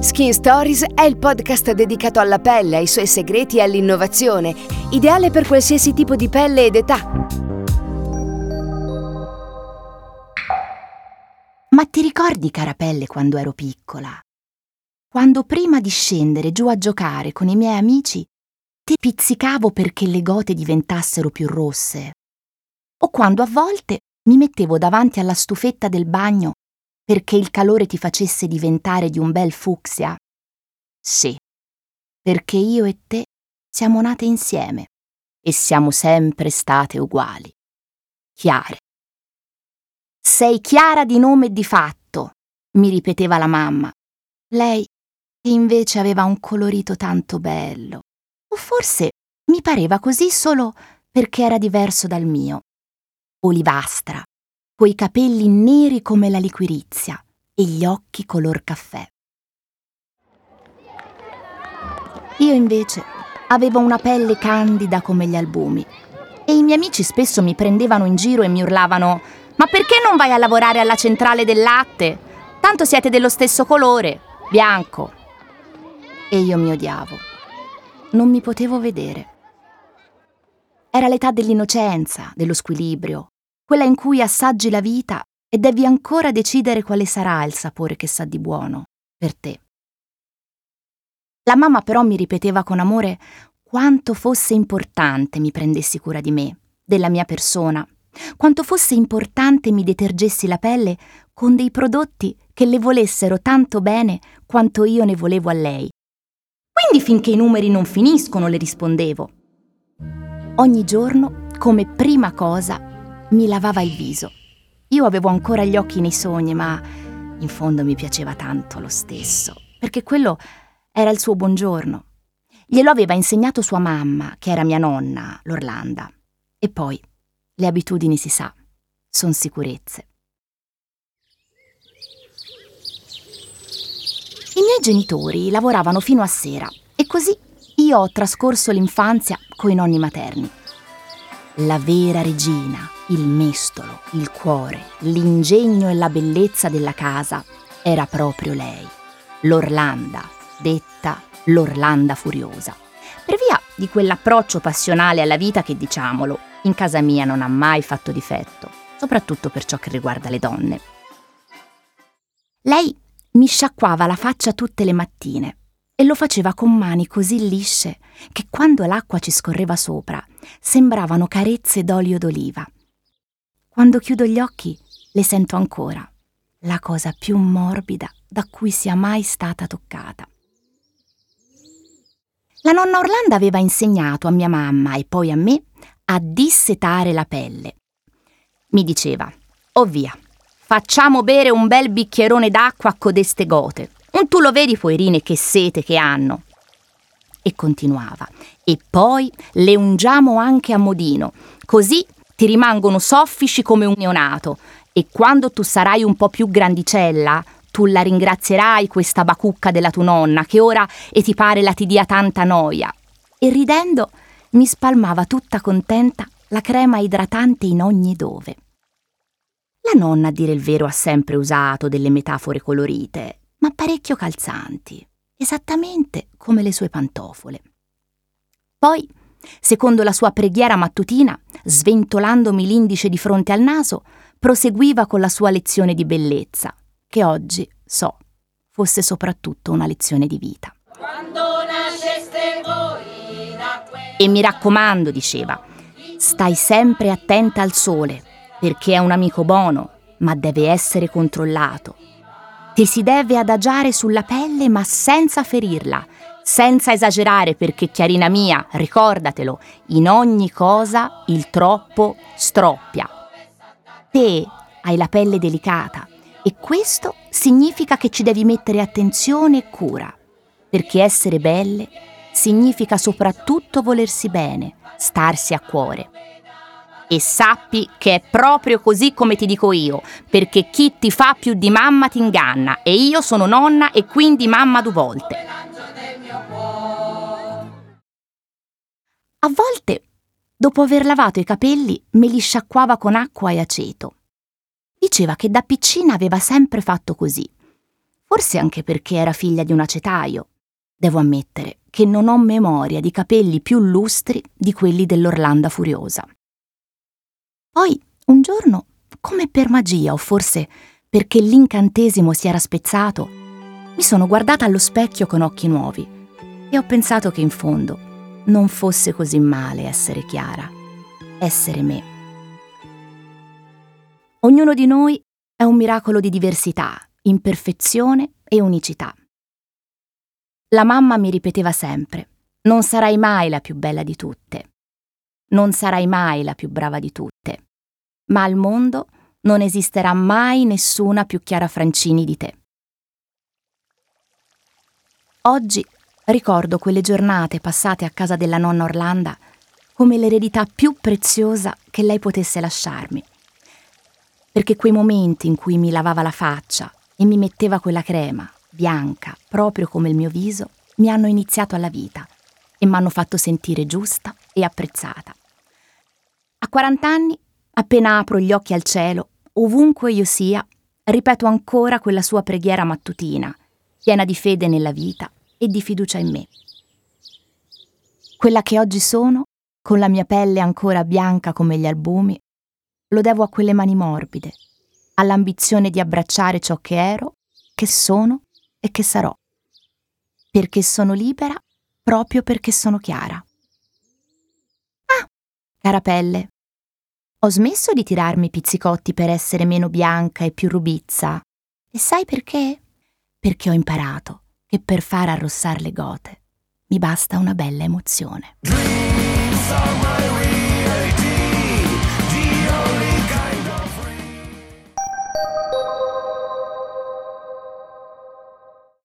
Skin Stories è il podcast dedicato alla pelle, ai suoi segreti e all'innovazione, ideale per qualsiasi tipo di pelle ed età. Ma ti ricordi, cara pelle, quando ero piccola? Quando prima di scendere giù a giocare con i miei amici ti pizzicavo perché le gote diventassero più rosse. O quando a volte mi mettevo davanti alla stufetta del bagno perché il calore ti facesse diventare di un bel fucsia? Sì, perché io e te siamo nate insieme e siamo sempre state uguali. Chiare. Sei chiara di nome e di fatto, mi ripeteva la mamma. Lei che invece aveva un colorito tanto bello. O forse mi pareva così solo perché era diverso dal mio. Olivastra, coi capelli neri come la liquirizia e gli occhi color caffè. Io invece avevo una pelle candida come gli albumi e i miei amici spesso mi prendevano in giro e mi urlavano Ma perché non vai a lavorare alla centrale del latte? Tanto siete dello stesso colore, bianco. E io mi odiavo. Non mi potevo vedere. Era l'età dell'innocenza, dello squilibrio, quella in cui assaggi la vita e devi ancora decidere quale sarà il sapore che sa di buono per te. La mamma però mi ripeteva con amore quanto fosse importante mi prendessi cura di me, della mia persona, quanto fosse importante mi detergessi la pelle con dei prodotti che le volessero tanto bene quanto io ne volevo a lei. Quindi finché i numeri non finiscono, le rispondevo. Ogni giorno, come prima cosa, mi lavava il viso. Io avevo ancora gli occhi nei sogni, ma in fondo mi piaceva tanto lo stesso, perché quello era il suo buongiorno. Glielo aveva insegnato sua mamma, che era mia nonna, l'Orlanda. E poi, le abitudini si sa, sono sicurezze. I miei genitori lavoravano fino a sera e così io ho trascorso l'infanzia coi nonni materni. La vera regina il mestolo, il cuore, l'ingegno e la bellezza della casa era proprio lei, l'Orlanda, detta l'Orlanda furiosa. Per via di quell'approccio passionale alla vita che, diciamolo, in casa mia non ha mai fatto difetto, soprattutto per ciò che riguarda le donne. Lei mi sciacquava la faccia tutte le mattine e lo faceva con mani così lisce che quando l'acqua ci scorreva sopra sembravano carezze d'olio d'oliva quando chiudo gli occhi le sento ancora, la cosa più morbida da cui sia mai stata toccata. La nonna Orlando aveva insegnato a mia mamma e poi a me a dissetare la pelle. Mi diceva, oh facciamo bere un bel bicchierone d'acqua a codeste gote. Tu lo vedi, poerine, che sete che hanno. E continuava, e poi le ungiamo anche a modino, così ti rimangono soffici come un neonato e quando tu sarai un po' più grandicella, tu la ringrazierai questa bacucca della tua nonna che ora e ti pare la ti dia tanta noia. E ridendo mi spalmava tutta contenta la crema idratante in ogni dove. La nonna, a dire il vero, ha sempre usato delle metafore colorite, ma parecchio calzanti, esattamente come le sue pantofole. Poi Secondo la sua preghiera mattutina, sventolandomi l'indice di fronte al naso, proseguiva con la sua lezione di bellezza, che oggi, so, fosse soprattutto una lezione di vita. E mi raccomando, diceva, stai sempre attenta al sole, perché è un amico buono, ma deve essere controllato. Ti si deve adagiare sulla pelle ma senza ferirla, senza esagerare perché chiarina mia, ricordatelo, in ogni cosa il troppo stroppia. Te hai la pelle delicata e questo significa che ci devi mettere attenzione e cura, perché essere belle significa soprattutto volersi bene, starsi a cuore. E sappi che è proprio così come ti dico io, perché chi ti fa più di mamma ti inganna e io sono nonna e quindi mamma due volte. A volte, dopo aver lavato i capelli, me li sciacquava con acqua e aceto. Diceva che da piccina aveva sempre fatto così. Forse anche perché era figlia di un acetaio. Devo ammettere che non ho memoria di capelli più lustri di quelli dell'Orlanda Furiosa. Poi, un giorno, come per magia o forse perché l'incantesimo si era spezzato, mi sono guardata allo specchio con occhi nuovi e ho pensato che in fondo non fosse così male essere Chiara, essere me. Ognuno di noi è un miracolo di diversità, imperfezione e unicità. La mamma mi ripeteva sempre, non sarai mai la più bella di tutte, non sarai mai la più brava di tutte, ma al mondo non esisterà mai nessuna più Chiara Francini di te. Oggi ricordo quelle giornate passate a casa della nonna Orlanda come l'eredità più preziosa che lei potesse lasciarmi. Perché quei momenti in cui mi lavava la faccia e mi metteva quella crema, bianca, proprio come il mio viso, mi hanno iniziato alla vita e mi hanno fatto sentire giusta e apprezzata. A 40 anni, appena apro gli occhi al cielo, ovunque io sia, ripeto ancora quella sua preghiera mattutina, piena di fede nella vita e di fiducia in me. Quella che oggi sono, con la mia pelle ancora bianca come gli albumi, lo devo a quelle mani morbide, all'ambizione di abbracciare ciò che ero, che sono e che sarò. Perché sono libera proprio perché sono chiara. Ah, cara pelle, ho smesso di tirarmi pizzicotti per essere meno bianca e più rubizza. E sai perché? Perché ho imparato che per far arrossare le gote mi basta una bella emozione. Dreams are my